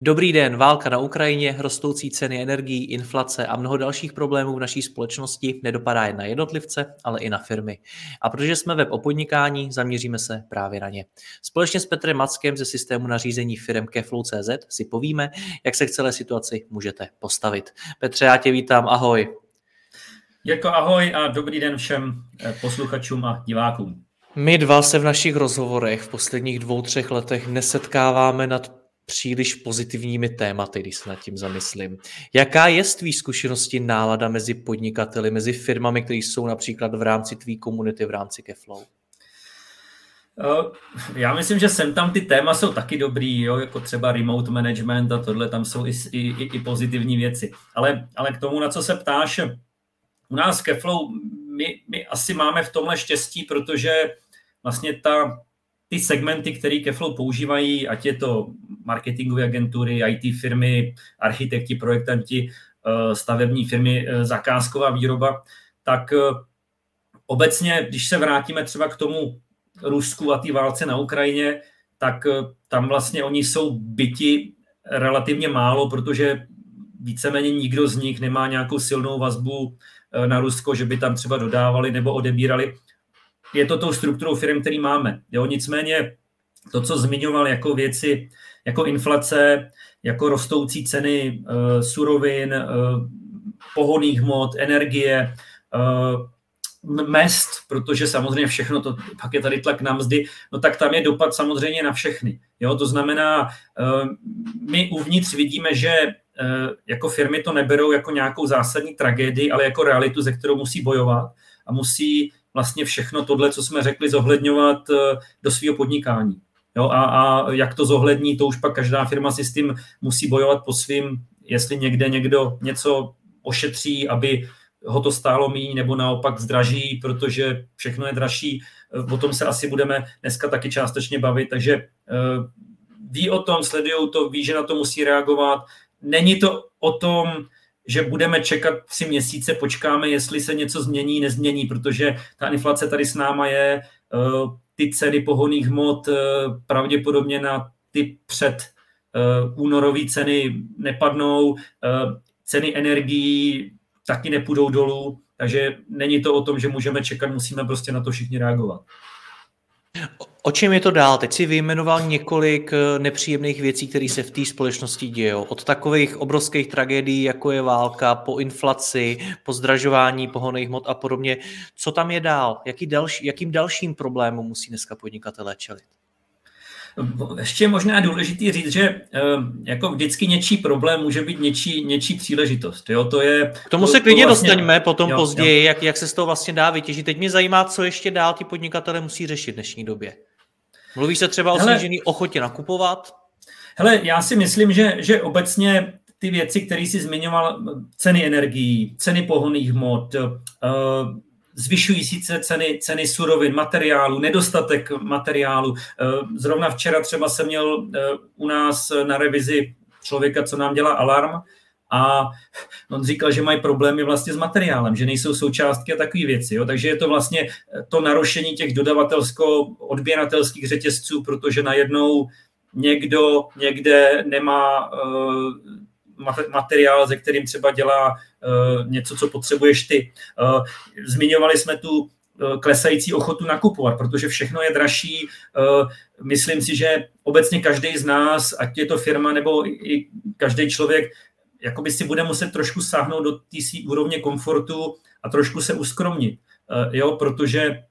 Dobrý den, válka na Ukrajině, rostoucí ceny energií, inflace a mnoho dalších problémů v naší společnosti nedopadá jen na jednotlivce, ale i na firmy. A protože jsme web o podnikání, zaměříme se právě na ně. Společně s Petrem Mackem ze systému nařízení firm Keflow.cz si povíme, jak se k celé situaci můžete postavit. Petře, já tě vítám, ahoj. Jirko, ahoj a dobrý den všem eh, posluchačům a divákům. My dva se v našich rozhovorech v posledních dvou, třech letech nesetkáváme nad příliš pozitivními tématy, když se nad tím zamyslím. Jaká je z tvý zkušenosti nálada mezi podnikateli, mezi firmami, které jsou například v rámci tvý komunity, v rámci Keflow? Eh, já myslím, že sem tam ty téma jsou taky dobrý, jo, jako třeba remote management a tohle, tam jsou i, i, i pozitivní věci. Ale, ale k tomu, na co se ptáš, u nás Keflow, my, my asi máme v tomhle štěstí, protože vlastně ta ty segmenty, které Keflow používají, ať je to marketingové agentury, IT firmy, architekti, projektanti, eh, stavební firmy, eh, zakázková výroba, tak eh, obecně, když se vrátíme třeba k tomu Rusku a té válce na Ukrajině, tak tam vlastně oni jsou byti relativně málo, protože víceméně nikdo z nich nemá nějakou silnou vazbu na Rusko, že by tam třeba dodávali nebo odebírali je to tou strukturou firm, který máme. Jo, nicméně to, co zmiňoval jako věci, jako inflace, jako rostoucí ceny uh, surovin, uh, pohodných hmot, energie, uh, mest, protože samozřejmě všechno to, pak je tady tlak na mzdy, no tak tam je dopad samozřejmě na všechny. Jo, to znamená, uh, my uvnitř vidíme, že jako firmy to neberou jako nějakou zásadní tragédii, ale jako realitu, ze kterou musí bojovat a musí vlastně všechno tohle, co jsme řekli, zohledňovat eh, do svého podnikání. Jo, a, a jak to zohlední, to už pak každá firma si s tím musí bojovat po svým, jestli někde někdo něco ošetří, aby ho to stálo méně, nebo naopak zdraží, protože všechno je dražší. Eh, o tom se asi budeme dneska taky částečně bavit, takže uh, ví o tom, sledují to, ví, že na to musí reagovat. Není to o tom, že budeme čekat tři měsíce, počkáme, jestli se něco změní, nezmění, protože ta inflace tady s náma je, eh, ty ceny pohoných hmot eh, pravděpodobně na ty před eh, únorové ceny nepadnou, ceny energií taky nepůjdou dolů, takže není to o tom, že můžeme čekat, musíme prostě na to všichni reagovat. O čem je to dál? Teď si vyjmenoval několik eh, nepříjemných věcí, které se v té společnosti dějou. Od takových obrovských tragédií, jako je válka, po inflaci, po zdražování pohoných hmot a podobně. Co tam je dál? Jaký další, jakým dalším problémům musí dneska podnikatelé čelit? Ještě je možná důležitý říct, že eh, jako vždycky něčí problém může být něčí, něčí příležitost. Jo? To je, K tomu to, se klidně to vlastně, dostaňme potom jo, později, jo. Jak, jak se z toho vlastně dá vytěžit. Teď mě zajímá, co ještě dál ti podnikatele musí řešit v dnešní době. Mluví se třeba o snížené ochotě nakupovat? Hele, já si myslím, že, že obecně ty věci, které jsi zmiňoval, ceny energií, ceny pohonných hmot, uh, zvyšují se ceny, ceny surovin, materiálu, nedostatek materiálu. Uh, zrovna včera třeba jsem měl uh, u nás na revizi člověka, co nám dělá alarm, a on říkal, že mají problémy vlastně s materiálem, že nejsou součástky a takové věci. Jo? Takže je to vlastně to narušení těch dodavatelsko-odběratelských řetězců, protože najednou někdo někde nemá uh, materiál, ze kterým třeba dělá něco, co potřebuješ ty. Uh, zmiňovali jsme tu klesající ochotu nakupovat, protože všechno je dražší. Myslím si, že obecně každý z nás, ať je to firma nebo i každý člověk, jakoby si bude muset trošku sáhnout do té úrovně komfortu a trošku se uskromnit, jo, protože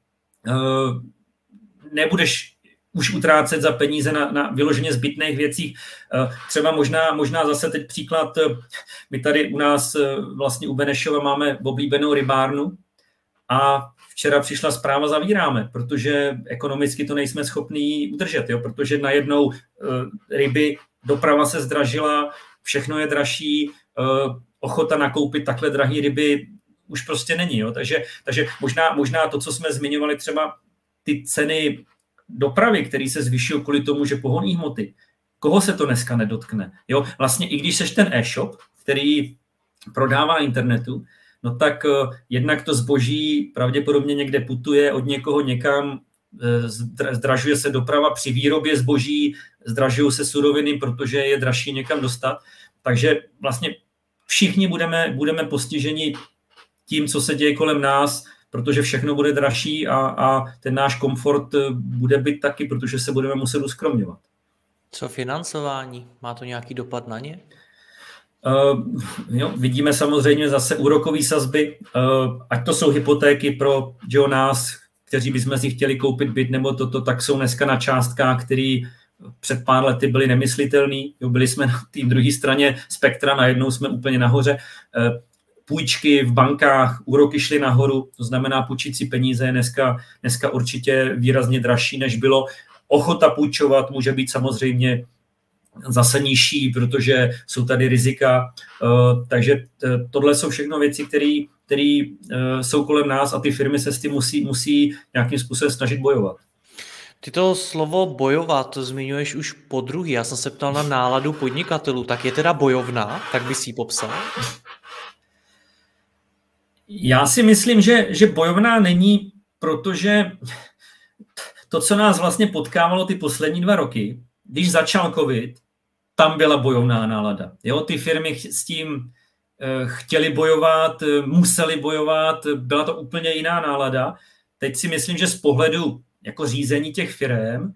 nebudeš už utrácet za peníze na, na vyloženě zbytných věcích. Uh, třeba možná, možná zase teď příklad, my tady u nás vlastně u Benešova máme oblíbenou rybárnu a včera přišla zpráva zavíráme, protože ekonomicky to nejsme schopní udržet, jo? protože najednou ryby, doprava se zdražila, všechno je dražší, ochota nakoupit takhle drahé ryby už prostě není. Jo? Takže, takže možná, možná to, co jsme zmiňovali, třeba ty ceny dopravy, které se zvyšují kvůli tomu, že pohoní hmoty, koho se to dneska nedotkne? Jo? Vlastně i když seš ten e-shop, který prodává internetu, no tak uh, jednak to zboží pravděpodobně někde putuje od někoho někam, uh, zdražuje se doprava při výrobě zboží, zdražují se suroviny, protože je dražší někam dostat. Takže vlastně všichni budeme, budeme postiženi tím, co se děje kolem nás, protože všechno bude dražší a, a ten náš komfort eh, bude být taky, protože se budeme muset uskromňovat. Co financování? Má to nějaký dopad na ně? Uh, jo, vidíme samozřejmě zase úrokové sazby, uh, ať to jsou hypotéky pro jo, nás, kteří bychom si chtěli koupit byt nebo toto, tak jsou dneska na částkách, které před pár lety byly nemyslitelné. Byli jsme na té druhé straně spektra, najednou jsme úplně nahoře. Půjčky v bankách, úroky šly nahoru, to znamená půjčit si peníze je dneska, dneska určitě výrazně dražší, než bylo. Ochota půjčovat může být samozřejmě zase nižší, protože jsou tady rizika. Eh, takže eh, tohle jsou všechno věci, které eh, jsou kolem nás a ty firmy se s tím musí, musí nějakým způsobem snažit bojovat. Ty to slovo bojovat zmiňuješ už po druhý. Já jsem se ptal na náladu podnikatelů. Tak je teda bojovná? Tak bys ji popsal? Já si myslím, že, že bojovná není, protože to, co nás vlastně potkávalo ty poslední dva roky, když začal covid, tam byla bojovná nálada. Jo, ty firmy s tím eh, chtěli bojovat, eh, museli bojovat, byla to úplně jiná nálada. Teď si myslím, že z pohledu jako řízení těch firm,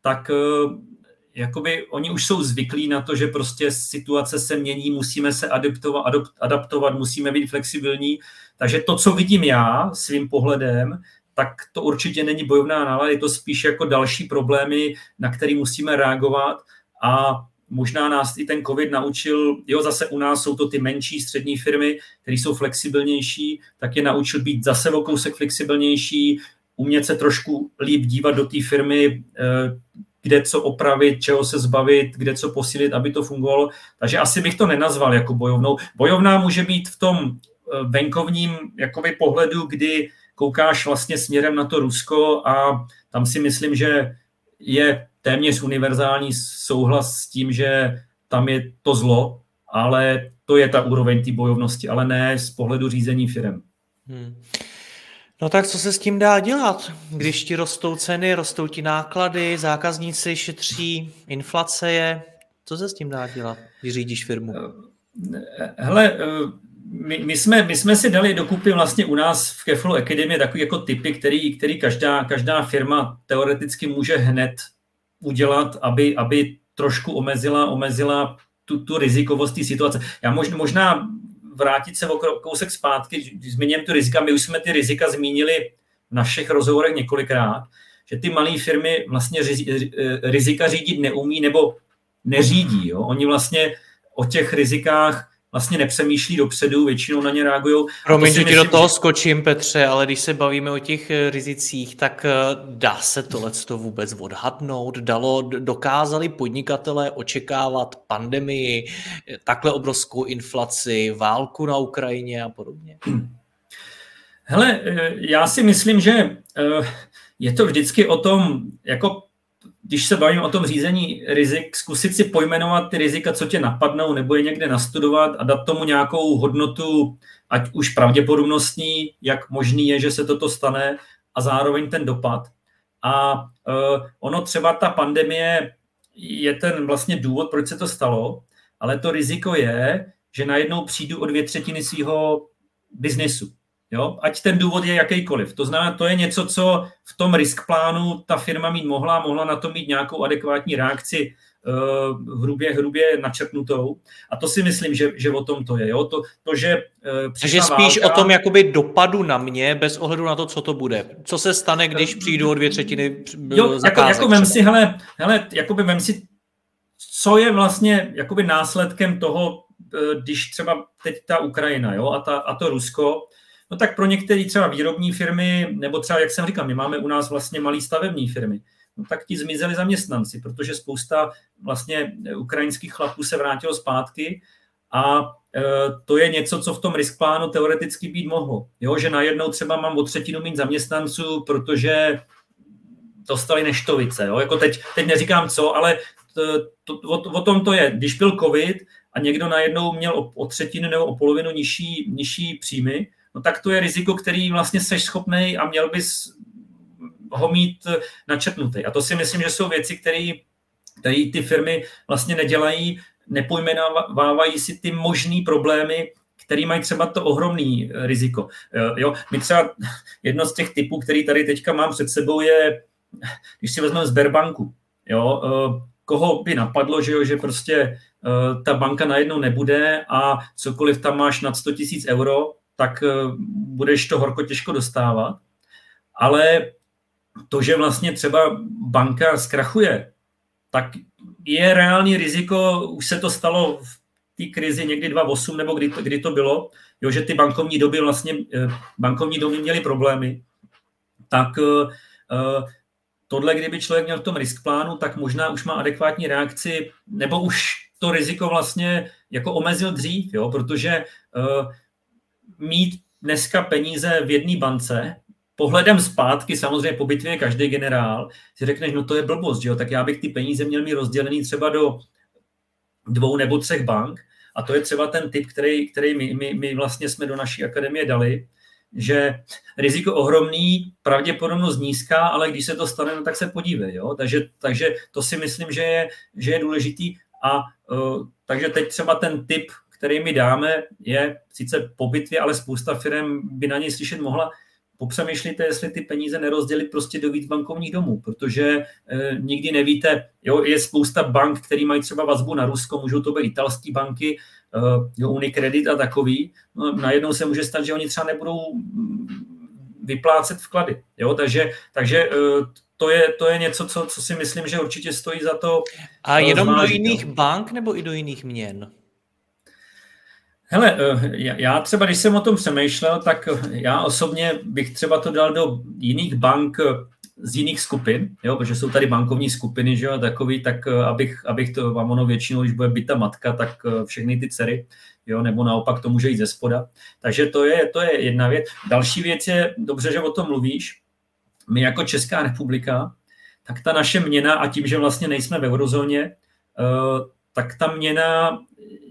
tak eh, jakoby oni už jsou zvyklí na to, že prostě situace se mění, musíme se adaptovat, adaptovat musíme být flexibilní. Takže to, co vidím já svým pohledem, tak to určitě není bojovná nálada, je to spíš jako další problémy, na které musíme reagovat a možná nás i ten COVID naučil, jo, zase u nás jsou to ty menší střední firmy, které jsou flexibilnější, tak je naučil být zase o kousek flexibilnější, umět se trošku líp dívat do té firmy, eh, kde co opravit, čeho se zbavit, kde co posílit, aby to fungovalo. Takže asi bych to nenazval jako bojovnou. Bojovná může být v tom eh, venkovním jakoby pohledu, kdy koukáš vlastně směrem na to Rusko a tam si myslím, že je téměř univerzální souhlas s tím, že tam je to zlo, ale to je ta úroveň té bojovnosti, ale ne z pohledu řízení firm. Hmm. No tak co se s tím dá dělat, když ti rostou ceny, rostou ti náklady, zákazníci šetří, inflace je, co se s tím dá dělat, když řídíš firmu? Eh, hele, eh, my, my, jsme, my jsme si dali dokupy vlastně u nás v Keflu Academy takový jako typy, který, který každá, každá firma teoreticky může hned udělat, aby, aby trošku omezila, omezila tu, tu rizikovost té situace. Já možná, možná vrátit se o kousek zpátky, zmíním tu rizika, my už jsme ty rizika zmínili v našich rozhovorech několikrát, že ty malé firmy vlastně rizika řídit neumí nebo neřídí. Jo? Oni vlastně o těch rizikách vlastně nepřemýšlí dopředu, většinou na ně reagují. Promiň, že ti do toho skočím, Petře, ale když se bavíme o těch eh, rizicích, tak eh, dá se tohle to vůbec odhadnout? Dalo, dokázali podnikatelé očekávat pandemii, takhle obrovskou inflaci, válku na Ukrajině a podobně? Hele, eh, já si myslím, že je to vždycky o tom, jako když se bavím o tom řízení rizik, zkusit si pojmenovat ty rizika, co tě napadnou, nebo je někde nastudovat a dát tomu nějakou hodnotu, ať už pravděpodobnostní, jak možný je, že se toto stane, a zároveň ten dopad. A uh, ono třeba ta pandemie je ten vlastně důvod, proč se to stalo, ale to riziko je, že najednou přijdu o dvě třetiny svého biznesu. Jo? Ať ten důvod je jakýkoliv. To znamená, to je něco, co v tom risk plánu ta firma mít mohla, mohla na to mít nějakou adekvátní reakci uh, hrubě, hrubě načrtnutou. A to si myslím, že, že o tom to je. Jo? To, to, že uh, Takže spíš válka... o tom jakoby dopadu na mě, bez ohledu na to, co to bude. Co se stane, když přijdu o dvě třetiny jo, jako, jako vem si, hele, hele, jakoby vem si, co je vlastně jakoby následkem toho, když třeba teď ta Ukrajina jo, a, ta, a to Rusko, no tak pro některé třeba výrobní firmy, nebo třeba, jak jsem říkal, my máme u nás vlastně malé stavební firmy, no tak ti zmizeli zaměstnanci, protože spousta vlastně ukrajinských chlapů se vrátilo zpátky a e, to je něco, co v tom risk plánu teoreticky být mohlo. Jo, že najednou třeba mám o třetinu méně zaměstnanců, protože dostali neštovice. Jo? Jako teď, teď neříkám co, ale to, to, o, o tom to je. Když byl covid a někdo najednou měl o, o třetinu nebo o polovinu nižší, nižší příjmy, no tak to je riziko, který vlastně seš schopný a měl bys ho mít načetnutý. A to si myslím, že jsou věci, které ty firmy vlastně nedělají, nepojmenovávají si ty možné problémy, který mají třeba to ohromný riziko. Jo, my třeba jedno z těch typů, který tady teďka mám před sebou, je když si vezmeme Sberbanku, jo, eh, koho by napadlo, že, jo, že prostě eh, ta banka najednou nebude a cokoliv tam máš nad 100 tisíc euro, tak eh, budeš to horko těžko dostávat. Ale to, že vlastně třeba banka zkrachuje, tak je reálný riziko, už se to stalo v té krizi někdy 2008 nebo kdy, kdy to bylo, jo, že ty bankovní doby vlastně, bankovní domy měly problémy, tak tohle, kdyby člověk měl v tom risk plánu, tak možná už má adekvátní reakci, nebo už to riziko vlastně jako omezil dřív, jo? protože uh, mít dneska peníze v jedné bance, pohledem zpátky, samozřejmě po bitvě každý generál, si řekneš, no to je blbost, že jo? tak já bych ty peníze měl mít rozdělený třeba do dvou nebo třech bank, a to je třeba ten typ, který, který my, my, my vlastně jsme do naší akademie dali, že riziko ohromný, pravděpodobnost nízká, ale když se to stane, no, tak se podívej. Jo? Takže, takže to si myslím, že je, že je důležitý. A uh, takže teď třeba ten tip, který my dáme, je sice po bitvě, ale spousta firm by na něj slyšet mohla, popřemýšlíte, jestli ty peníze nerozdělit prostě do víc bankovních domů, protože e, nikdy nevíte, jo, je spousta bank, které mají třeba vazbu na Rusko, můžou to být italské banky, e, jo, Unicredit a takový, no, najednou se může stát, že oni třeba nebudou mm, vyplácet vklady, jo, takže, takže e, to je, to je něco, co, co si myslím, že určitě stojí za to. A jenom zvážit, do jiných jo. bank nebo i do jiných měn? Hele, eh, já třeba, když jsem o tom přemýšlel, tak já osobně bych třeba to dal do jiných bank eh, z jiných skupin, jo, protože jsou tady bankovní skupiny, že jo, takový, tak eh, abych, abych to, vám ono většinou, když bude byta matka, tak všechny ty dcery, jo, nebo naopak to může jít ze spoda. Takže to je, to je jedna věc. Další věc je, dobře, že o tom mluvíš, my jako Česká republika, tak ta naše měna a tím, že vlastně nejsme v eurozóně, tak ta měna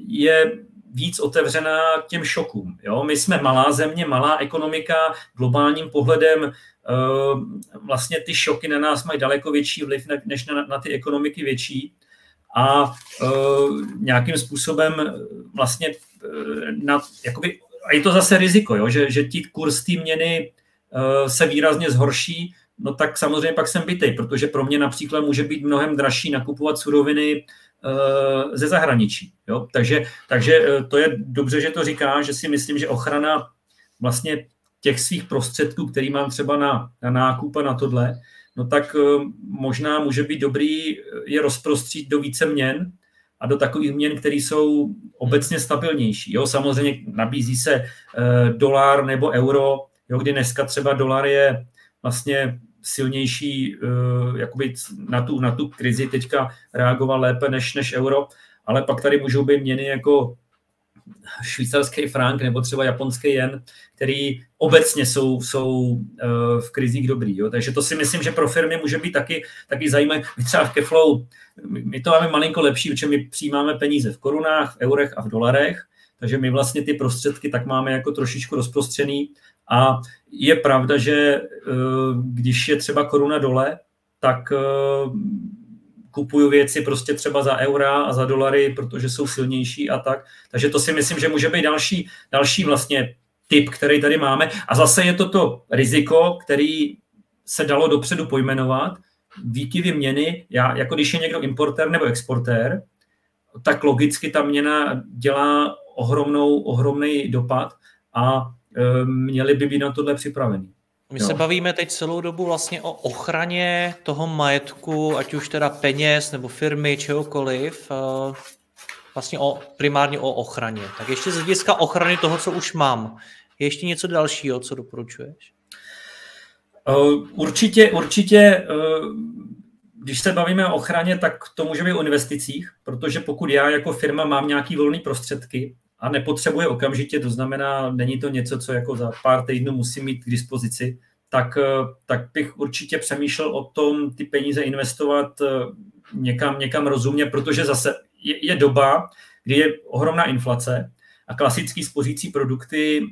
je víc otevřená těm šokům. Jo? My jsme malá země, malá ekonomika, globálním pohledem uh, vlastně ty šoky na nás mají daleko větší vliv než na, na ty ekonomiky větší a uh, nějakým způsobem vlastně uh, na, jakoby, a je to zase riziko, jo? Že, že ti kurz té měny se výrazně zhorší, no tak samozřejmě pak jsem bytej, protože pro mě například může být mnohem dražší nakupovat suroviny Eh, ze zahraničí. Jo? Takže, takže eh, to je dobře, že to říká, že si myslím, že ochrana vlastně těch svých prostředků, který mám třeba na, na nákup a na tohle, no tak eh, možná může být dobrý je rozprostřít do více měn a do takových měn, které jsou obecně stabilnější. Jo, samozřejmě nabízí se dolar nebo euro, jo, kdy dneska třeba dolar je vlastně silnější, uh, jakoby na tu, na tu krizi teďka reagoval lépe než, než euro, ale pak tady můžou být měny jako švýcarský frank nebo třeba japonský jen, který obecně jsou, jsou uh, v krizích dobrý. Jo? Takže to si myslím, že pro firmy může být taky, taky zajímavé. My třeba v Keflow, my to máme malinko lepší, protože my přijímáme peníze v korunách, v eurech a v dolarech, takže my vlastně ty prostředky tak máme jako trošičku rozprostřený a je pravda, že eh, když je třeba koruna dole, tak eh, kupuju věci prostě třeba za eura a za dolary, protože jsou silnější a tak. Takže to si myslím, že může být další, další vlastně typ, který tady máme. A zase je to to riziko, který se dalo dopředu pojmenovat. Výkyvy měny, já, jako když je někdo importér nebo exportér, tak logicky ta měna dělá ohromnou, ohromný dopad a měli by být na tohle připraveni. My jo. se bavíme teď celou dobu vlastně o ochraně toho majetku, ať už teda peněz nebo firmy, čehokoliv, eh, vlastně o, primárně o ochraně. Tak ještě z hlediska ochrany toho, co už mám. Je ještě něco dalšího, co doporučuješ? Určitě, určitě, když se bavíme o ochraně, tak to může být o investicích, protože pokud já jako firma mám nějaký volný prostředky a nepotřebuje okamžitě, to znamená, není to něco, co jako za pár týdnů musím mít k dispozici, tak, tak bych určitě přemýšlel o tom ty peníze investovat někam, někam rozumně, protože zase je, je doba, kdy je ohromná inflace a klasický spořící produkty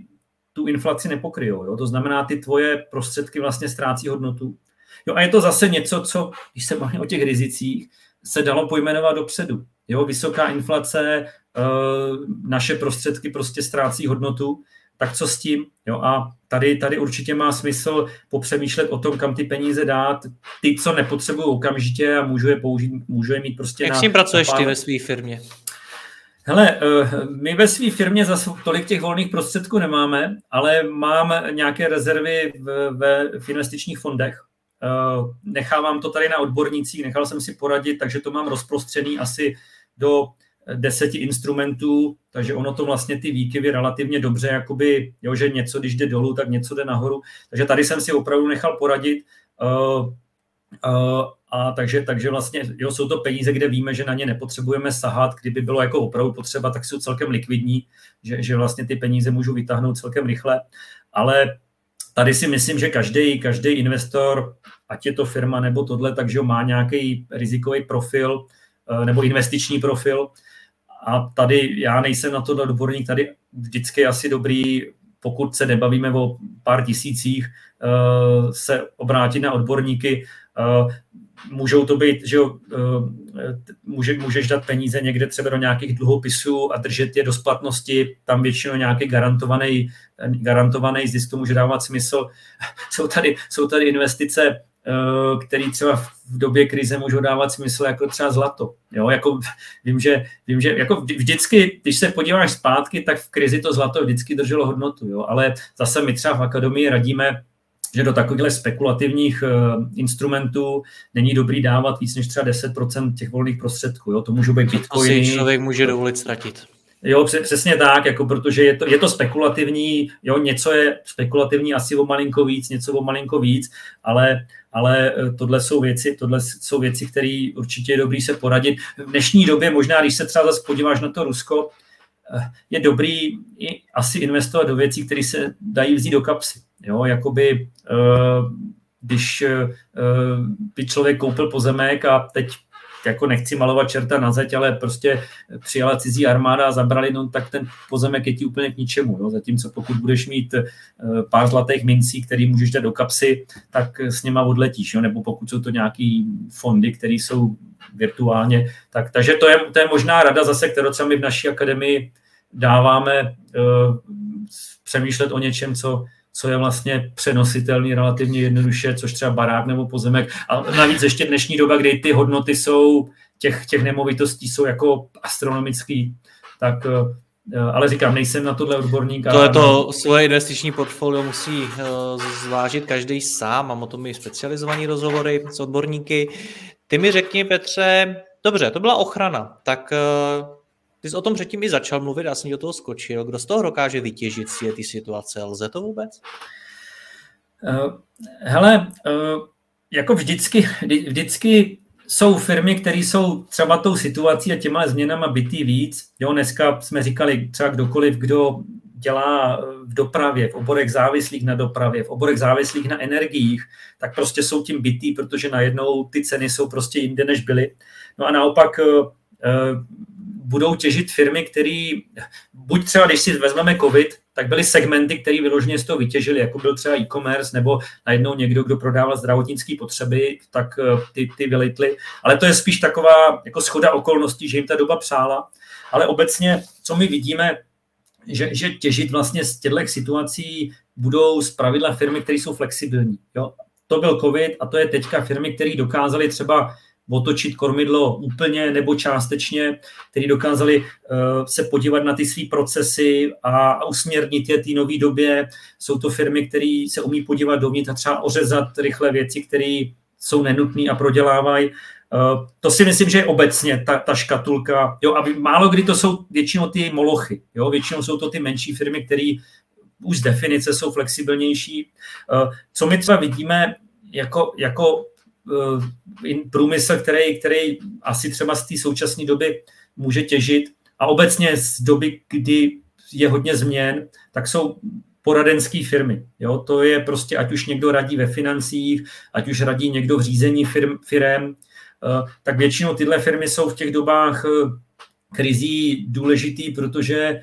tu inflaci nepokryjou. Jo? To znamená, ty tvoje prostředky vlastně ztrácí hodnotu. Jo, a je to zase něco, co, když se bavíme o těch rizicích, se dalo pojmenovat dopředu. Jo, vysoká inflace, e, naše prostředky prostě ztrácí hodnotu, tak co s tím? Jo, a tady, tady určitě má smysl popřemýšlet o tom, kam ty peníze dát, ty, co nepotřebují okamžitě a můžu je použít, můžu je mít prostě Jak na, s tím pracuješ pár... ty ve své firmě? Hele, eh, my ve své firmě zase tolik těch volných prostředků nemáme, ale mám nějaké rezervy v, ve, v investičních fondech. Eh, nechávám to tady na odbornících, nechal jsem si poradit, takže to mám rozprostřený asi do deseti instrumentů, takže ono to vlastně ty výkyvy relativně dobře, jakoby, jo, že něco, když jde dolů, tak něco jde nahoru. Takže tady jsem si opravdu nechal poradit. Uh, uh, a takže, takže vlastně jo, jsou to peníze, kde víme, že na ně nepotřebujeme sahat. Kdyby bylo jako opravdu potřeba, tak jsou celkem likvidní, že, že vlastně ty peníze můžou vytáhnout celkem rychle. Ale tady si myslím, že každý, každý investor, ať je to firma nebo tohle, takže má nějaký rizikový profil nebo investiční profil a tady já nejsem na to odborník, tady vždycky asi dobrý, pokud se nebavíme o pár tisících, eh, se obrátit na odborníky. Eh, můžou to být, že jo, eh, může, můžeš dát peníze někde třeba do nějakých dluhopisů a držet je do splatnosti, tam většinou nějaký garantovaný, garantovaný zisk to může dávat smysl. Jsou tady, jsou tady investice Eh, který třeba v době krize můžou dávat smysl jako třeba zlato. Jo, jako vím, že, vím, že jako vždycky, když se podíváš zpátky, tak v krizi to zlato vždycky drželo hodnotu, jo, ale zase my třeba v akademii radíme, že do takových spekulativních uh, instrumentů není dobrý dávat víc než třeba 10% těch volných prostředků. Jo? To můžou být bitcoiny. To si člověk může dovolit ztratit. Jo, přesně tak, jako protože je to, je to spekulativní, jo, něco je spekulativní asi o malinko víc, něco o malinko víc, ale, ale eh, tohle jsou věci, tohle jsou věci, které určitě je dobrý se poradit. V dnešní době možná, když se třeba zase podíváš na to Rusko, eh, je dobrý i asi investovat do věcí, které se dají vzít do kapsy. Jo, jakoby, eh, když by člověk koupil pozemek a teď jako nechci malovat čerta na zeď, ale prostě přijala cizí armáda a zabrali, no tak ten pozemek je ti úplně k ničemu. No. Zatímco pokud budeš mít eh, pár zlatých mincí, který můžeš dát do kapsy, tak s něma odletíš. Jo. Nebo pokud jsou to nějaký fondy, které jsou virtuálně. Tak, takže to je, to je možná rada zase, kterou my v naší akademii dáváme uh, přemýšlet o něčem, co, co je vlastně přenositelný relativně jednoduše, což třeba barák nebo pozemek. A navíc ještě dnešní doba, kdy ty hodnoty jsou těch, těch nemovitostí jsou jako astronomický, tak eh, ale říkám, nejsem na tohle odborník. Tohle to svoje investiční portfolio musí eh, zvážit každý sám, mám o tom i specializovaný rozhovory s odborníky. Ty mi řekni, Petře, dobře, to byla ochrana, tak eh, ty jsi o tom předtím i začal mluvit, já jsem do toho skočil. Kdo z toho dokáže vytěžit si ty situace? Lze to vůbec? Uh, hele, uh, jako vždycky, vždycky jsou firmy, které jsou třeba tou situací a těma změnama bytý víc. Jo, dneska jsme říkali třeba kdokoliv, kdo dělá v dopravě, v oborech závislých na dopravě, v oborech závislých na energiích, tak prostě jsou tím bytý, protože najednou ty ceny jsou prostě jinde, než byly. No a naopak budou těžit firmy, které, buď třeba, když si vezmeme COVID, tak byly segmenty, které vyloženě z toho vytěžili, jako byl třeba e-commerce, nebo najednou někdo, kdo prodával zdravotnické potřeby, tak eh, ty, ty vylitly. Ale to je spíš taková jako schoda okolností, že jim ta doba přála. Ale obecně, co my vidíme, že, že těžit vlastně z těchto situací budou z pravidla firmy, které jsou flexibilní. Jo? To byl COVID a to je teďka firmy, které dokázaly třeba otočit kormidlo úplně nebo částečně, který dokázali uh, se podívat na ty své procesy a, usměrnit je té nové době. Jsou to firmy, které se umí podívat dovnitř a třeba ořezat rychle věci, které jsou nenutné a prodělávají. Uh, to si myslím, že je obecně ta, ta škatulka. Jo, a málo kdy to jsou většinou ty molochy. Jo, většinou jsou to ty menší firmy, které už z definice jsou flexibilnější. Co my třeba vidíme jako, jako průmysl, který, který asi třeba z té současné doby může těžit a obecně z doby, kdy je hodně změn, tak jsou poradenské firmy. Jo? To je prostě, ať už někdo radí ve financích, ať už radí někdo v řízení firm, firm eh, tak většinou tyhle firmy jsou v těch dobách eh, krizí důležitý, protože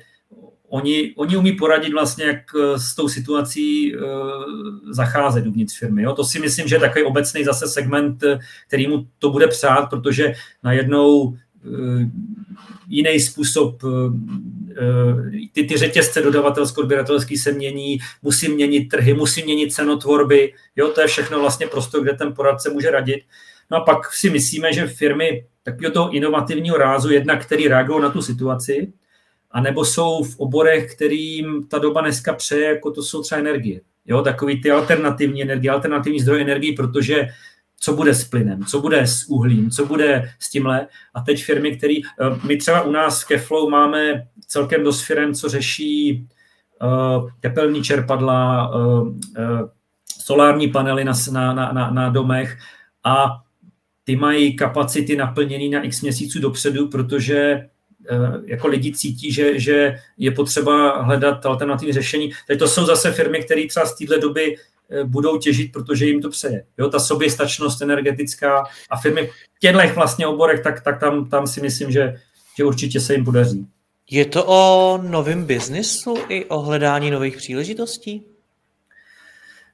oni, oni umí poradit vlastně, jak eh, s tou situací zacházet uvnitř firmy. Jo? To si myslím, že je takový obecný zase segment, který mu to bude přát, protože najednou jiný způsob, ty, ty řetězce dodavatelsko-odběratelský se mění, musí měnit trhy, musí měnit cenotvorby, jo, to je všechno vlastně prostor, kde ten poradce může radit. No a pak si myslíme, že firmy takového toho inovativního rázu, jednak který reagují na tu situaci, a nebo jsou v oborech, kterým ta doba dneska přeje, jako to jsou třeba energie. Jo, takový ty alternativní energie, alternativní zdroje energie, protože co bude s plynem, co bude s uhlím, co bude s tímhle. A teď firmy, které, eh, my třeba u nás v Keflow máme celkem dost firm, co řeší uh, tepelní čerpadla, uh, uh, solární panely na, na, na, na domech a ty mají kapacity naplněný na x měsíců dopředu, protože jako lidi cítí, že, že je potřeba hledat alternativní řešení. Teď to jsou zase firmy, které třeba z této doby Eh, budou těžit, protože jim to přeje. Jo, ta soběstačnost energetická a firmy v těchto vlastně oborech, tak, tak tam, tam si myslím, že, že určitě se jim podaří. Je to o novém biznisu i o hledání nových příležitostí?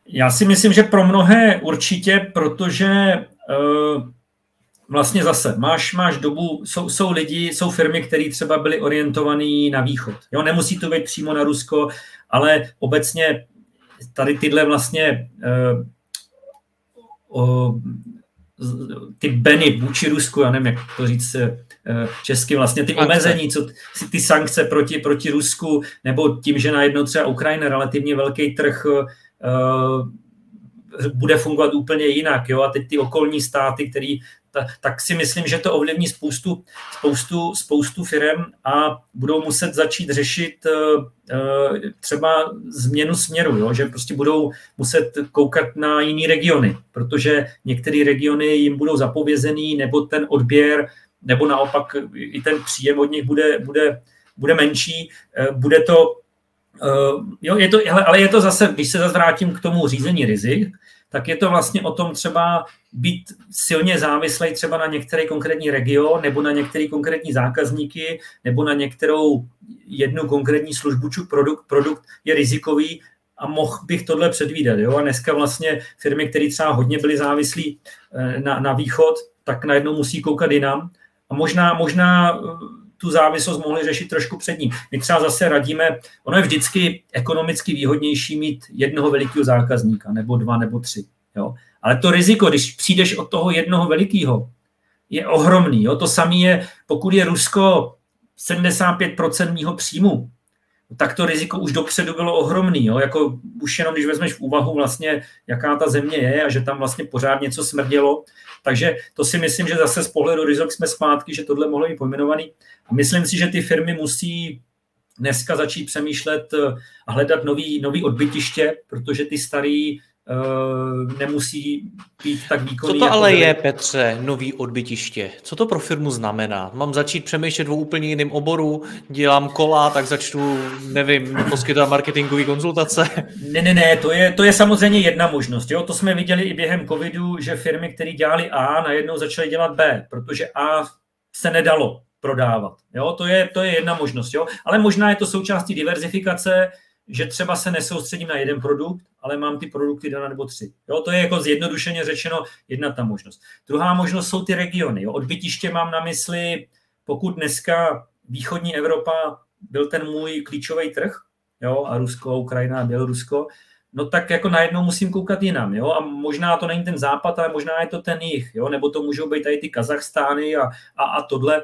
Já si myslím, že pro mnohé určitě, protože uh, vlastně zase máš, máš dobu, jsou, jsou lidi, jsou firmy, které třeba byly orientované na východ. Jo, nemusí to být přímo na Rusko, ale obecně tady tyhle vlastně uh, ty beny vůči Rusku, já nevím, jak to říct uh, česky, vlastně ty omezení, co, ty sankce proti, proti Rusku, nebo tím, že najednou třeba Ukrajina relativně velký trh uh, bude fungovat úplně jinak. Jo? A teď ty okolní státy, který tak si myslím, že to ovlivní spoustu, spoustu, spoustu firm a budou muset začít řešit eh, eh, třeba změnu směru, jo? že prostě budou muset koukat na jiné regiony, protože některé regiony jim budou zapovězený, nebo ten odběr, nebo naopak i ten příjem od nich bude, bude, bude menší. Eh, bude to, jo, je to, ale je to zase, když se zase vrátím k tomu řízení rizik, tak je to vlastně o tom třeba být silně závislý třeba na některý konkrétní region, nebo na některý konkrétní zákazníky, nebo na některou jednu konkrétní službu či produkt, produkt je rizikový a mohl bych tohle předvídat. Jo? A dneska vlastně firmy, které třeba hodně byly závislí eh, na, na východ, tak najednou musí koukat jinam. A možná, možná eh, tu závislost mohli řešit trošku před ním. My třeba zase radíme, ono je vždycky ekonomicky výhodnější mít jednoho velikého zákazníka, nebo dva, nebo tři. Jo? Ale to riziko, když přijdeš od toho jednoho velikého, je ohromný. Jo? To samé je, pokud je Rusko 75% mýho příjmu, tak to riziko už dopředu bylo ohromný. Jo? Jako už jenom, když vezmeš v úvahu vlastně, jaká ta země je a že tam vlastně pořád něco smrdělo. Takže to si myslím, že zase z pohledu rizik jsme zpátky, že tohle mohlo být pojmenovaný. A myslím si, že ty firmy musí dneska začít přemýšlet a hledat nový, nový odbytiště, protože ty starý nemusí být tak výkonný. Co to jako ale je, Petře, nový odbytiště? Co to pro firmu znamená? Mám začít přemýšlet o úplně jiném oboru, dělám kola, tak začnu, nevím, poskytovat marketingové konzultace? Ne, ne, ne, to je, to je samozřejmě jedna možnost. Jo? To jsme viděli i během covidu, že firmy, které dělali A, najednou začaly dělat B, protože A se nedalo prodávat. Jo? To, je, to je jedna možnost. Jo? Ale možná je to součástí diverzifikace, že třeba se nesoustředím na jeden produkt, ale mám ty produkty dva nebo tři. Jo, to je jako zjednodušeně řečeno jedna ta možnost. Druhá možnost jsou ty regiony. Jo. Odbytiště mám na mysli, pokud dneska východní Evropa byl ten můj klíčový trh, jo, a Rusko, Ukrajina Bělorusko, no tak jako najednou musím koukat jinam, jo, a možná to není ten západ, ale možná je to ten jich, jo, nebo to můžou být tady ty Kazachstány a, a, a tohle, e,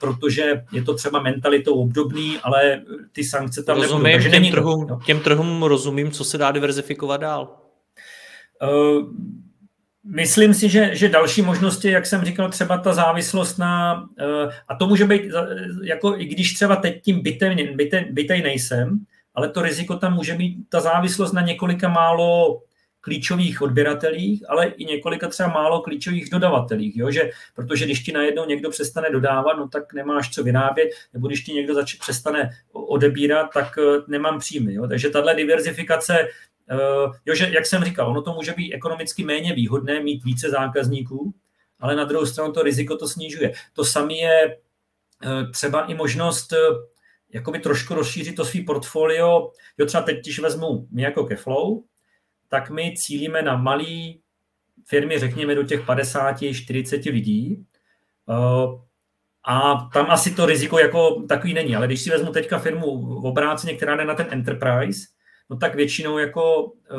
protože je to třeba mentalitou obdobný, ale ty sankce tam rozumím, nebudou. těm, není trhům, těm trhům rozumím, co se dá diverzifikovat dál. Uh, Myslím si, že, že další možnosti, jak jsem říkal, třeba ta závislost na, a to může být, jako i když třeba teď tím bytem, byte, bytej nejsem, ale to riziko tam může být ta závislost na několika málo klíčových odběratelích, ale i několika třeba málo klíčových dodavatelích, jo? Že, protože když ti najednou někdo přestane dodávat, no tak nemáš co vyrábět, nebo když ti někdo zač- přestane odebírat, tak uh, nemám příjmy. Jo? Takže tahle diverzifikace, uh, jo, že, jak jsem říkal, ono to může být ekonomicky méně výhodné mít více zákazníků, ale na druhou stranu to riziko to snižuje. To samé je uh, třeba i možnost jakoby trošku rozšířit to svý portfolio. Jo, třeba teď, když vezmu my jako Keflow, tak my cílíme na malé firmy, řekněme do těch 50-40 lidí. Eh, a tam asi to riziko jako takový není. Ale když si vezmu teďka firmu v obráceně, která jde na ten enterprise, no tak většinou jako eh,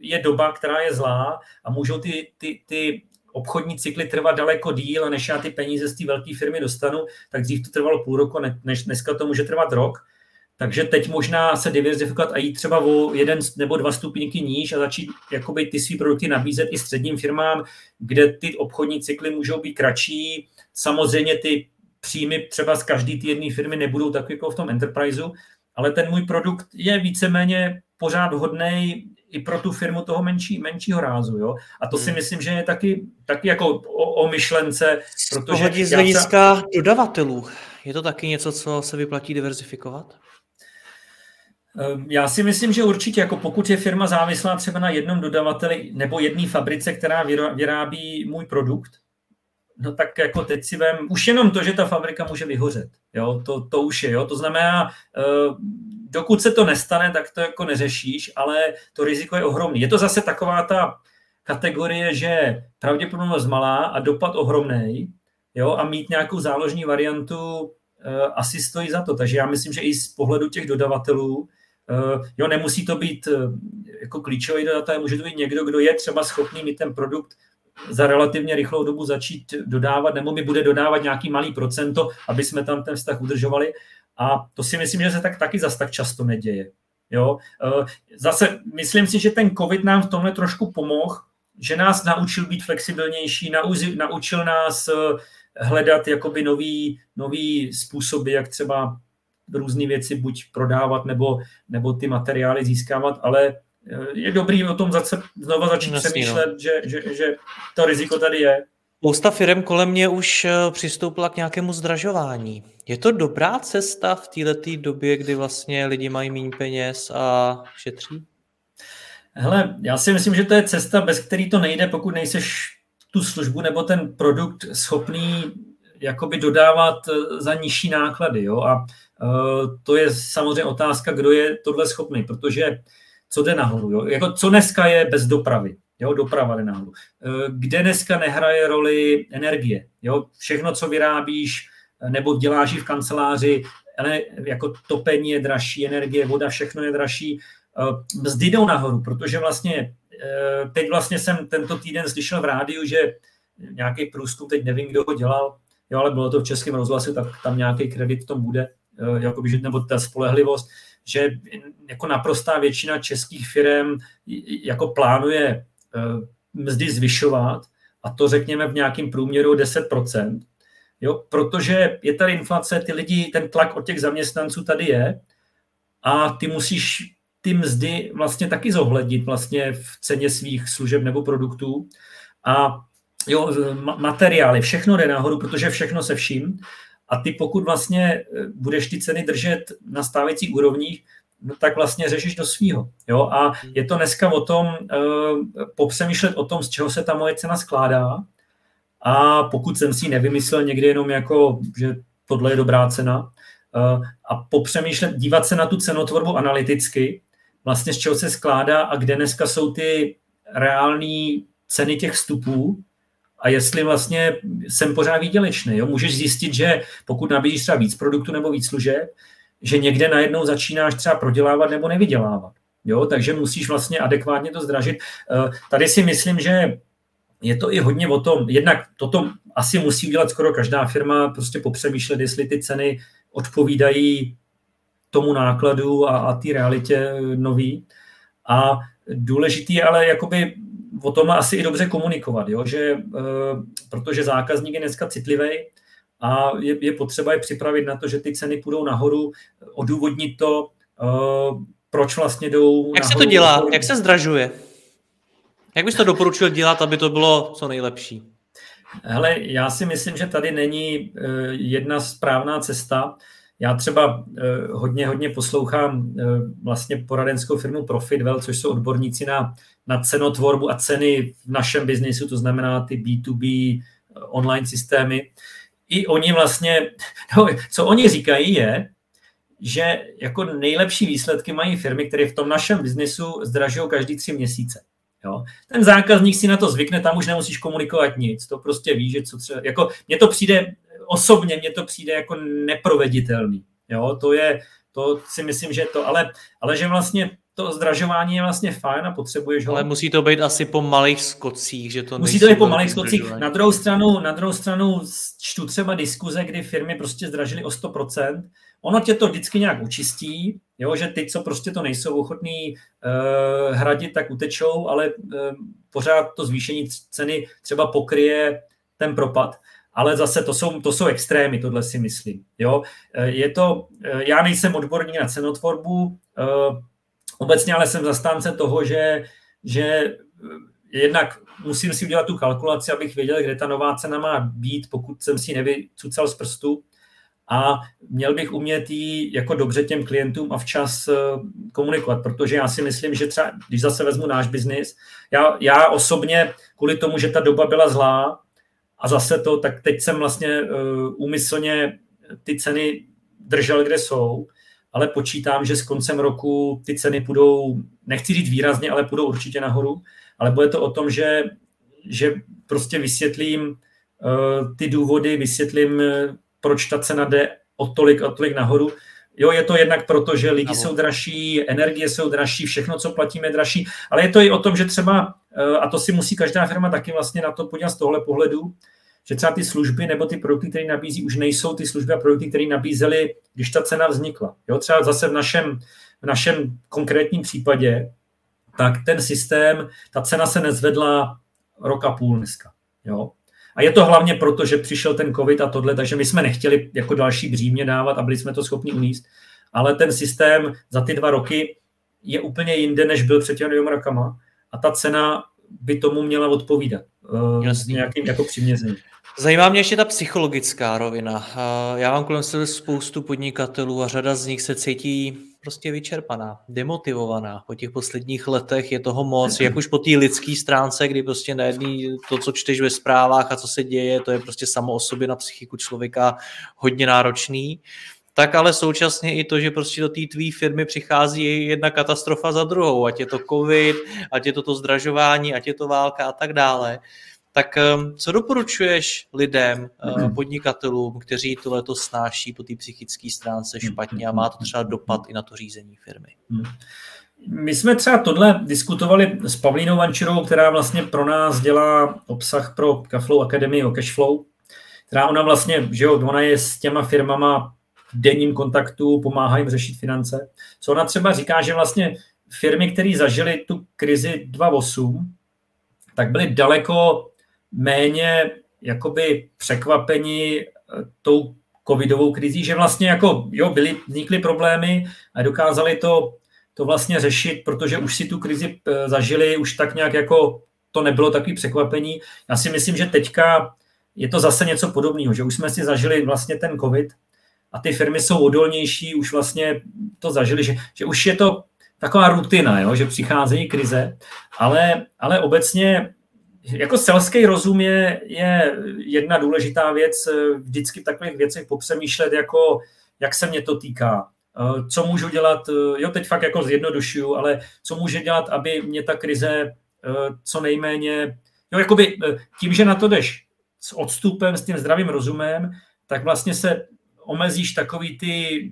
je doba, která je zlá a můžou ty, ty, ty obchodní cykly trvat daleko díl než já ty peníze z té velké firmy dostanu, tak dřív to trvalo půl roku, než dneska to může trvat rok. Takže teď možná se diverzifikovat a jít třeba o jeden nebo dva stupínky níž a začít jakoby ty své produkty nabízet i středním firmám, kde ty obchodní cykly můžou být kratší. Samozřejmě ty příjmy třeba z každé té jedné firmy nebudou tak jako v tom enterpriseu, ale ten můj produkt je víceméně pořád hodný i pro tu firmu toho menší, menšího rázu. Jo? A to si hmm. myslím, že je taky, taky jako o, o myšlence. Protože z hlediska se... dodavatelů, je to taky něco, co se vyplatí diverzifikovat? Ehm, já si myslím, že určitě, jako pokud je firma závislá třeba na jednom dodavateli nebo jedné fabrice, která vyrábí můj produkt, no tak jako teď si vem, už jenom to, že ta fabrika může vyhořet, jo, to, to už je, jo, to znamená, ehm, dokud se to nestane, tak to jako neřešíš, ale to riziko je ohromný. Je to zase taková ta kategorie, že pravděpodobnost malá a dopad ohromný, jo, a mít nějakou záložní variantu e, asi stojí za to. Takže já myslím, že i z pohledu těch dodavatelů Eh, jo, nemusí to být eh, jako klíčový dodavatel, může to být někdo, kdo je třeba schopný mít ten produkt za relativně rychlou dobu začít dodávat, nebo mi bude dodávat nějaký malý procento, aby jsme tam ten vztah udržovali. A to si myslím, že se tak taky zas tak často neděje. Jo? Eh, zase myslím si, že ten COVID nám v tomhle trošku pomohl, že nás naučil být flexibilnější, naučil nás hledat jakoby nový, nový způsoby, jak třeba různé věci buď prodávat nebo, nebo ty materiály získávat, ale eh, je dobrý o tom zase znova začít Jasný, přemýšlet, no. že, že, že to riziko tady je. Spousta firm kolem mě už eh, přistoupila k nějakému zdražování. Je to dobrá cesta v této době, kdy vlastně lidi mají méně peněz a šetří? Hele, já si myslím, že to je cesta, bez který to nejde, pokud nejseš tu službu nebo ten produkt schopný jakoby dodávat eh, za nižší náklady. Jo? A Eh, to je samozřejmě otázka, kdo je tohle schopný, protože co jde nahoru. Jo? Jako co dneska je bez dopravy? Jo, doprava jde nahoru. Eh, kde dneska nehraje roli energie? Jo? Všechno, co vyrábíš eh, nebo děláš v kanceláři, ale jako topení je dražší, energie, voda, všechno je dražší. Mzdy jdou nahoru, protože vlastně teď vlastně jsem tento týden slyšel v rádiu, že nějaký průzkum, teď nevím, kdo ho dělal, jo, ale bylo to v českém rozhlasu, tak tam nějaký kredit v tom bude, jakoby, nebo ta spolehlivost, že jako naprostá většina českých firm jako plánuje eh, mzdy zvyšovat a to řekněme v nějakém průměru 10%, jo, protože je tady inflace, ty lidi, ten tlak od těch zaměstnanců tady je a ty musíš ty mzdy vlastně taky zohlednit vlastně v ceně svých služeb nebo produktů. A jo, materiály, všechno jde nahoru, protože všechno se vším a ty pokud vlastně eh, budeš ty ceny držet na stávajících úrovních, no tak vlastně řešíš do svýho. Jo? A hmm. je to dneska o tom, uh, popřemýšlet o tom, z čeho se ta moje cena skládá. A pokud jsem si nevymyslel někdy jenom jako, že tohle je dobrá cena, uh, a popřemýšlet, dívat se na tu cenotvorbu analyticky, vlastně z čeho se skládá a kde dneska jsou ty reální ceny těch vstupů, a jestli vlastně jsem pořád výdělečný. Jo? Můžeš zjistit, že pokud nabízíš třeba víc produktů nebo víc služeb, že někde najednou začínáš třeba prodělávat nebo nevydělávat. Jo? Takže musíš vlastně adekvátně to zdražit. Eh, tady si myslím, že je to i hodně o tom, jednak toto asi musí udělat skoro každá firma, prostě popřemýšlet, jestli ty ceny odpovídají tomu nákladu a, a té realitě nový. A důležitý je ale jakoby o tom asi i dobře komunikovat, jo? Že, e, protože zákazník je dneska citlivý a je, je potřeba je připravit na to, že ty ceny půjdou nahoru, odůvodnit to, proč vlastně jdou... Jak se to dělá? Jak se zdražuje? Jak bys to doporučil dělat, aby to bylo co nejlepší? Hele, já si myslím, že tady není jedna správná cesta. Já třeba hodně, hodně poslouchám vlastně poradenskou firmu Profitwell, což jsou odborníci na, na cenotvorbu a ceny v našem biznisu, to znamená ty B2B online systémy. I oni vlastně, no, co oni říkají je, že jako nejlepší výsledky mají firmy, které v tom našem biznisu zdražují každý tři měsíce. Jo? Ten zákazník si na to zvykne, tam už nemusíš komunikovat nic, to prostě ví, že co třeba, jako mně to přijde, osobně mně to přijde jako neproveditelný. Jo? To je, to si myslím, že to, ale, ale že vlastně to zdražování je vlastně fajn a potřebuješ ho. Ale musí to být asi po malých skocích, že to Musí to být po malých skocích. Na druhou stranu, na druhou stranu čtu třeba diskuze, kdy firmy prostě zdražily o 100%. Ono tě to vždycky nějak učistí, jo, že ty, co prostě to nejsou ochotní uh, hradit, tak utečou, ale uh, pořád to zvýšení ceny třeba pokryje ten propad. Ale zase to jsou, to jsou extrémy, tohle si myslím. Jo? Eh, je to, já nejsem odborník na cenotvorbu, Obecně ale jsem zastánce toho, že, že jednak musím si udělat tu kalkulaci, abych věděl, kde ta nová cena má být, pokud jsem si nevycucal z prstu. A měl bych umět jí jako dobře těm klientům a včas eh, komunikovat, protože já si myslím, že třeba, když zase vezmu náš biznis, já, já osobně kvůli tomu, že ta doba byla zlá a zase to, tak teď jsem vlastně uh, úmyslně ty ceny držel, kde jsou, ale počítám, že s koncem roku ty ceny půjdou, nechci říct výrazně, ale půjdou určitě nahoru, ale bude to o tom, že, že prostě vysvětlím uh, ty důvody, vysvětlím, uh, proč ta cena jde o tolik, o tolik nahoru. Jo, je to jednak proto, že lidi jsou dražší, energie jsou dražší, všechno, co platíme, je dražší, ale je to i o tom, že třeba, a to si musí každá firma taky vlastně na to podívat z tohle pohledu, že třeba ty služby nebo ty produkty, které nabízí, už nejsou ty služby a produkty, které nabízely, když ta cena vznikla. Jo, třeba zase v našem, v našem konkrétním případě, tak ten systém, ta cena se nezvedla rok a půl dneska. Jo. A je to hlavně proto, že přišel ten covid a tohle, takže my jsme nechtěli jako další břímě dávat a byli jsme to schopni uníst. Ale ten systém za ty dva roky je úplně jinde, než byl před těmi dvěma rokama a ta cena by tomu měla odpovídat. Uh, Jasný. nějakým jako přiměřením. Zajímá mě ještě ta psychologická rovina. Já mám kolem sebe spoustu podnikatelů a řada z nich se cítí prostě vyčerpaná, demotivovaná. Po těch posledních letech je toho moc, jak už po té lidské stránce, kdy prostě na jedný to, co čteš ve zprávách a co se děje, to je prostě samo o sobě na psychiku člověka hodně náročný tak ale současně i to, že prostě do té tvý firmy přichází jedna katastrofa za druhou, ať je to covid, ať je to to zdražování, ať je to válka a tak dále. Tak ehm, co doporučuješ lidem, eh, podnikatelům, kteří tohleto snáší po té psychické stránce hmm, špatně a má to třeba dopad i na to řízení firmy? Hmm. My jsme třeba tohle diskutovali s Pavlínou Vančerovou, která vlastně pro nás dělá obsah pro Cashflow Academy o Cashflow, která ona vlastně, že jo, ona je s těma firmama denním kontaktu, pomáhá jim řešit finance. Co ona třeba říká, že vlastně firmy, které zažily tu krizi 2008, tak byly daleko méně jakoby překvapeni eh, tou covidovou krizí, že vlastně jako, jo, byly, vznikly problémy a dokázali to, to vlastně řešit, protože už si tu krizi eh, zažili, už tak nějak jako to nebylo takový překvapení. Já si myslím, že teďka je to zase něco podobného, že už jsme si zažili vlastně ten covid a ty firmy jsou odolnější, už vlastně to zažili, že, že už je to taková rutina, jo, že přicházejí krize, ale, ale obecně jako selský rozum je, je jedna důležitá věc, vždycky v takových věcech popřemýšlet, jako jak se mě to týká, eh, co můžu dělat, eh, jo, teď fakt jako zjednodušuju, ale co může dělat, aby mě ta krize eh, co nejméně, jo, jakoby tím, že na to jdeš s odstupem, s tím zdravým rozumem, tak vlastně se omezíš takový ty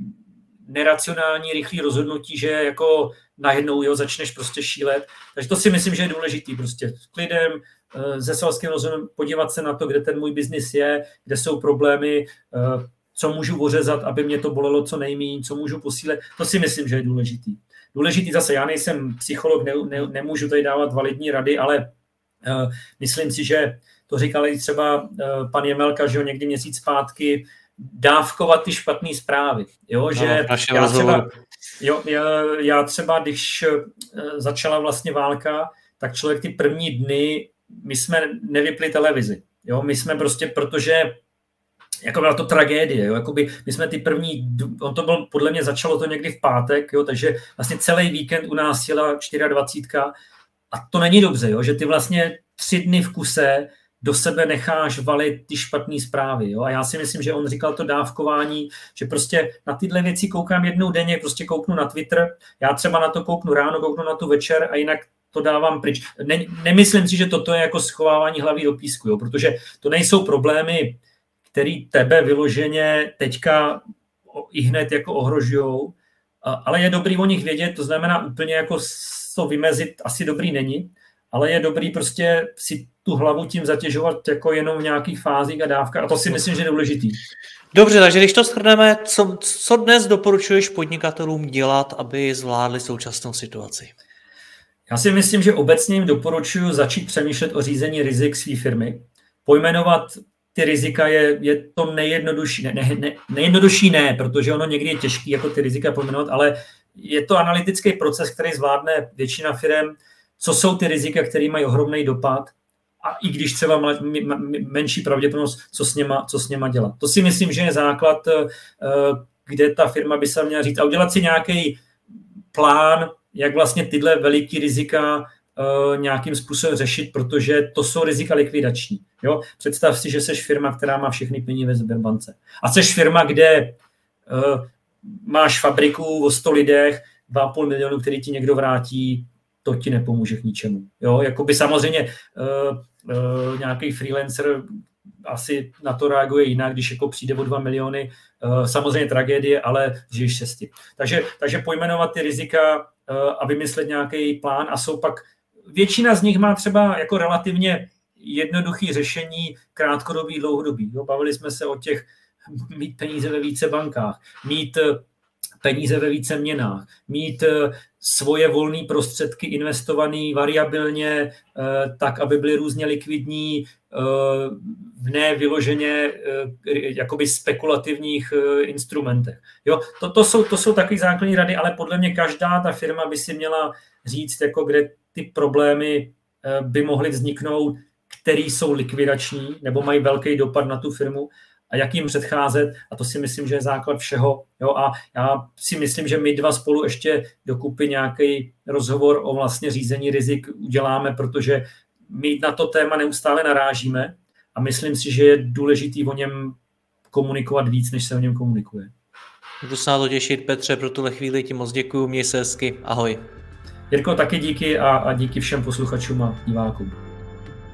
neracionální, rychlý rozhodnutí, že jako najednou jo, začneš prostě šílet. Takže to si myslím, že je důležitý prostě s klidem, eh, ze selským rozumem podívat se na to, kde ten můj biznis je, kde jsou problémy, eh, co můžu ořezat, aby mě to bolelo co nejméně, co můžu posílit. To si myslím, že je důležitý. Důležitý zase, já nejsem psycholog, ne, ne, nemůžu tady dávat validní rady, ale uh, myslím si, že to říkal i třeba uh, pan Jemelka, že ho někdy měsíc zpátky, dávkovat ty špatné zprávy. Jo, no, že já třeba, jo, já třeba, když eh, začala vlastně válka, tak člověk ty první dny, my jsme nevypli televizi. Jo, my jsme prostě, protože jako byla to tragédie, jo, jakoby my jsme ty první, on to byl, podle mě začalo to někdy v pátek, jo, takže vlastně celý víkend u nás jela 24 a to není dobře, jo, že ty vlastně tři dny v kuse do sebe necháš valit ty špatné zprávy. Jo? A já si myslím, že on říkal to dávkování, že prostě na tyhle věci koukám jednou denně, prostě kouknu na Twitter, já třeba na to kouknu ráno, kouknu na tu večer a jinak to dávám pryč. Ne, nemyslím si, že toto je jako schovávání hlavy do písku, jo? protože to nejsou problémy, které tebe vyloženě teďka i hned jako ohrožujou, ale je dobrý o nich vědět, to znamená úplně jako to vymezit asi dobrý není, ale je dobrý prostě si tu hlavu tím zatěžovat jako jenom v nějakých fázích a dávkách. A to si myslím, že je důležitý. Dobře, takže když to shrneme, co, co dnes doporučuješ podnikatelům dělat, aby zvládli současnou situaci? Já si myslím, že obecně jim doporučuji začít přemýšlet o řízení rizik své firmy. Pojmenovat ty rizika je, je to nejjednodušší. Ne, ne, ne, nejjednodušší ne, protože ono někdy je těžké jako ty rizika pojmenovat, ale je to analytický proces, který zvládne většina firm co jsou ty rizika, které mají ohromný dopad a i když třeba menší pravděpodobnost, co s, něma, co s něma dělat. To si myslím, že je základ, eh, kde ta firma by se měla říct a udělat si nějaký plán, jak vlastně tyhle veliký rizika eh, nějakým způsobem řešit, protože to jsou rizika likvidační. Jo? Představ si, že jsi firma, která má všechny peníze ve Sberbance. A jsi firma, kde uh, máš fabriku o 100 lidech, 2,5 milionu, který ti někdo vrátí to ti nepomůže k ničemu. Jo, jakoby samozřejmě uh, uh, nějaký freelancer asi na to reaguje jinak, když jako přijde o 2 miliony, uh, samozřejmě tragédie, ale žiješ šesti. Takže, takže pojmenovat ty rizika uh, a vymyslet nějaký plán a jsou pak, většina z nich má třeba jako relativně jednoduché řešení krátkodobý, dlouhodobý. Jo, bavili jsme se o těch mít peníze ve více bankách, mít peníze ve více měnách, mít svoje volné prostředky investované variabilně, eh, tak, aby byly různě likvidní, eh, ne vyloženě eh, jakoby spekulativních instrumentech. Jo, to, to, jsou, to jsou takové základní rady, ale podle mě každá ta firma by si měla říct, jako kde ty problémy by mohly vzniknout, které jsou likvidační nebo mají velký dopad na tu firmu a jak jim předcházet a to si myslím, že je základ všeho. Jo? A já si myslím, že my dva spolu ještě dokupy nějaký rozhovor o vlastně řízení rizik uděláme, protože my na to téma neustále narážíme a myslím si, že je důležitý o něm komunikovat víc, než se o něm komunikuje. Budu se na to těšit, Petře, pro tuhle chvíli ti moc děkuji, měj se hezky, ahoj. Jirko, taky díky a, a díky všem posluchačům a divákům.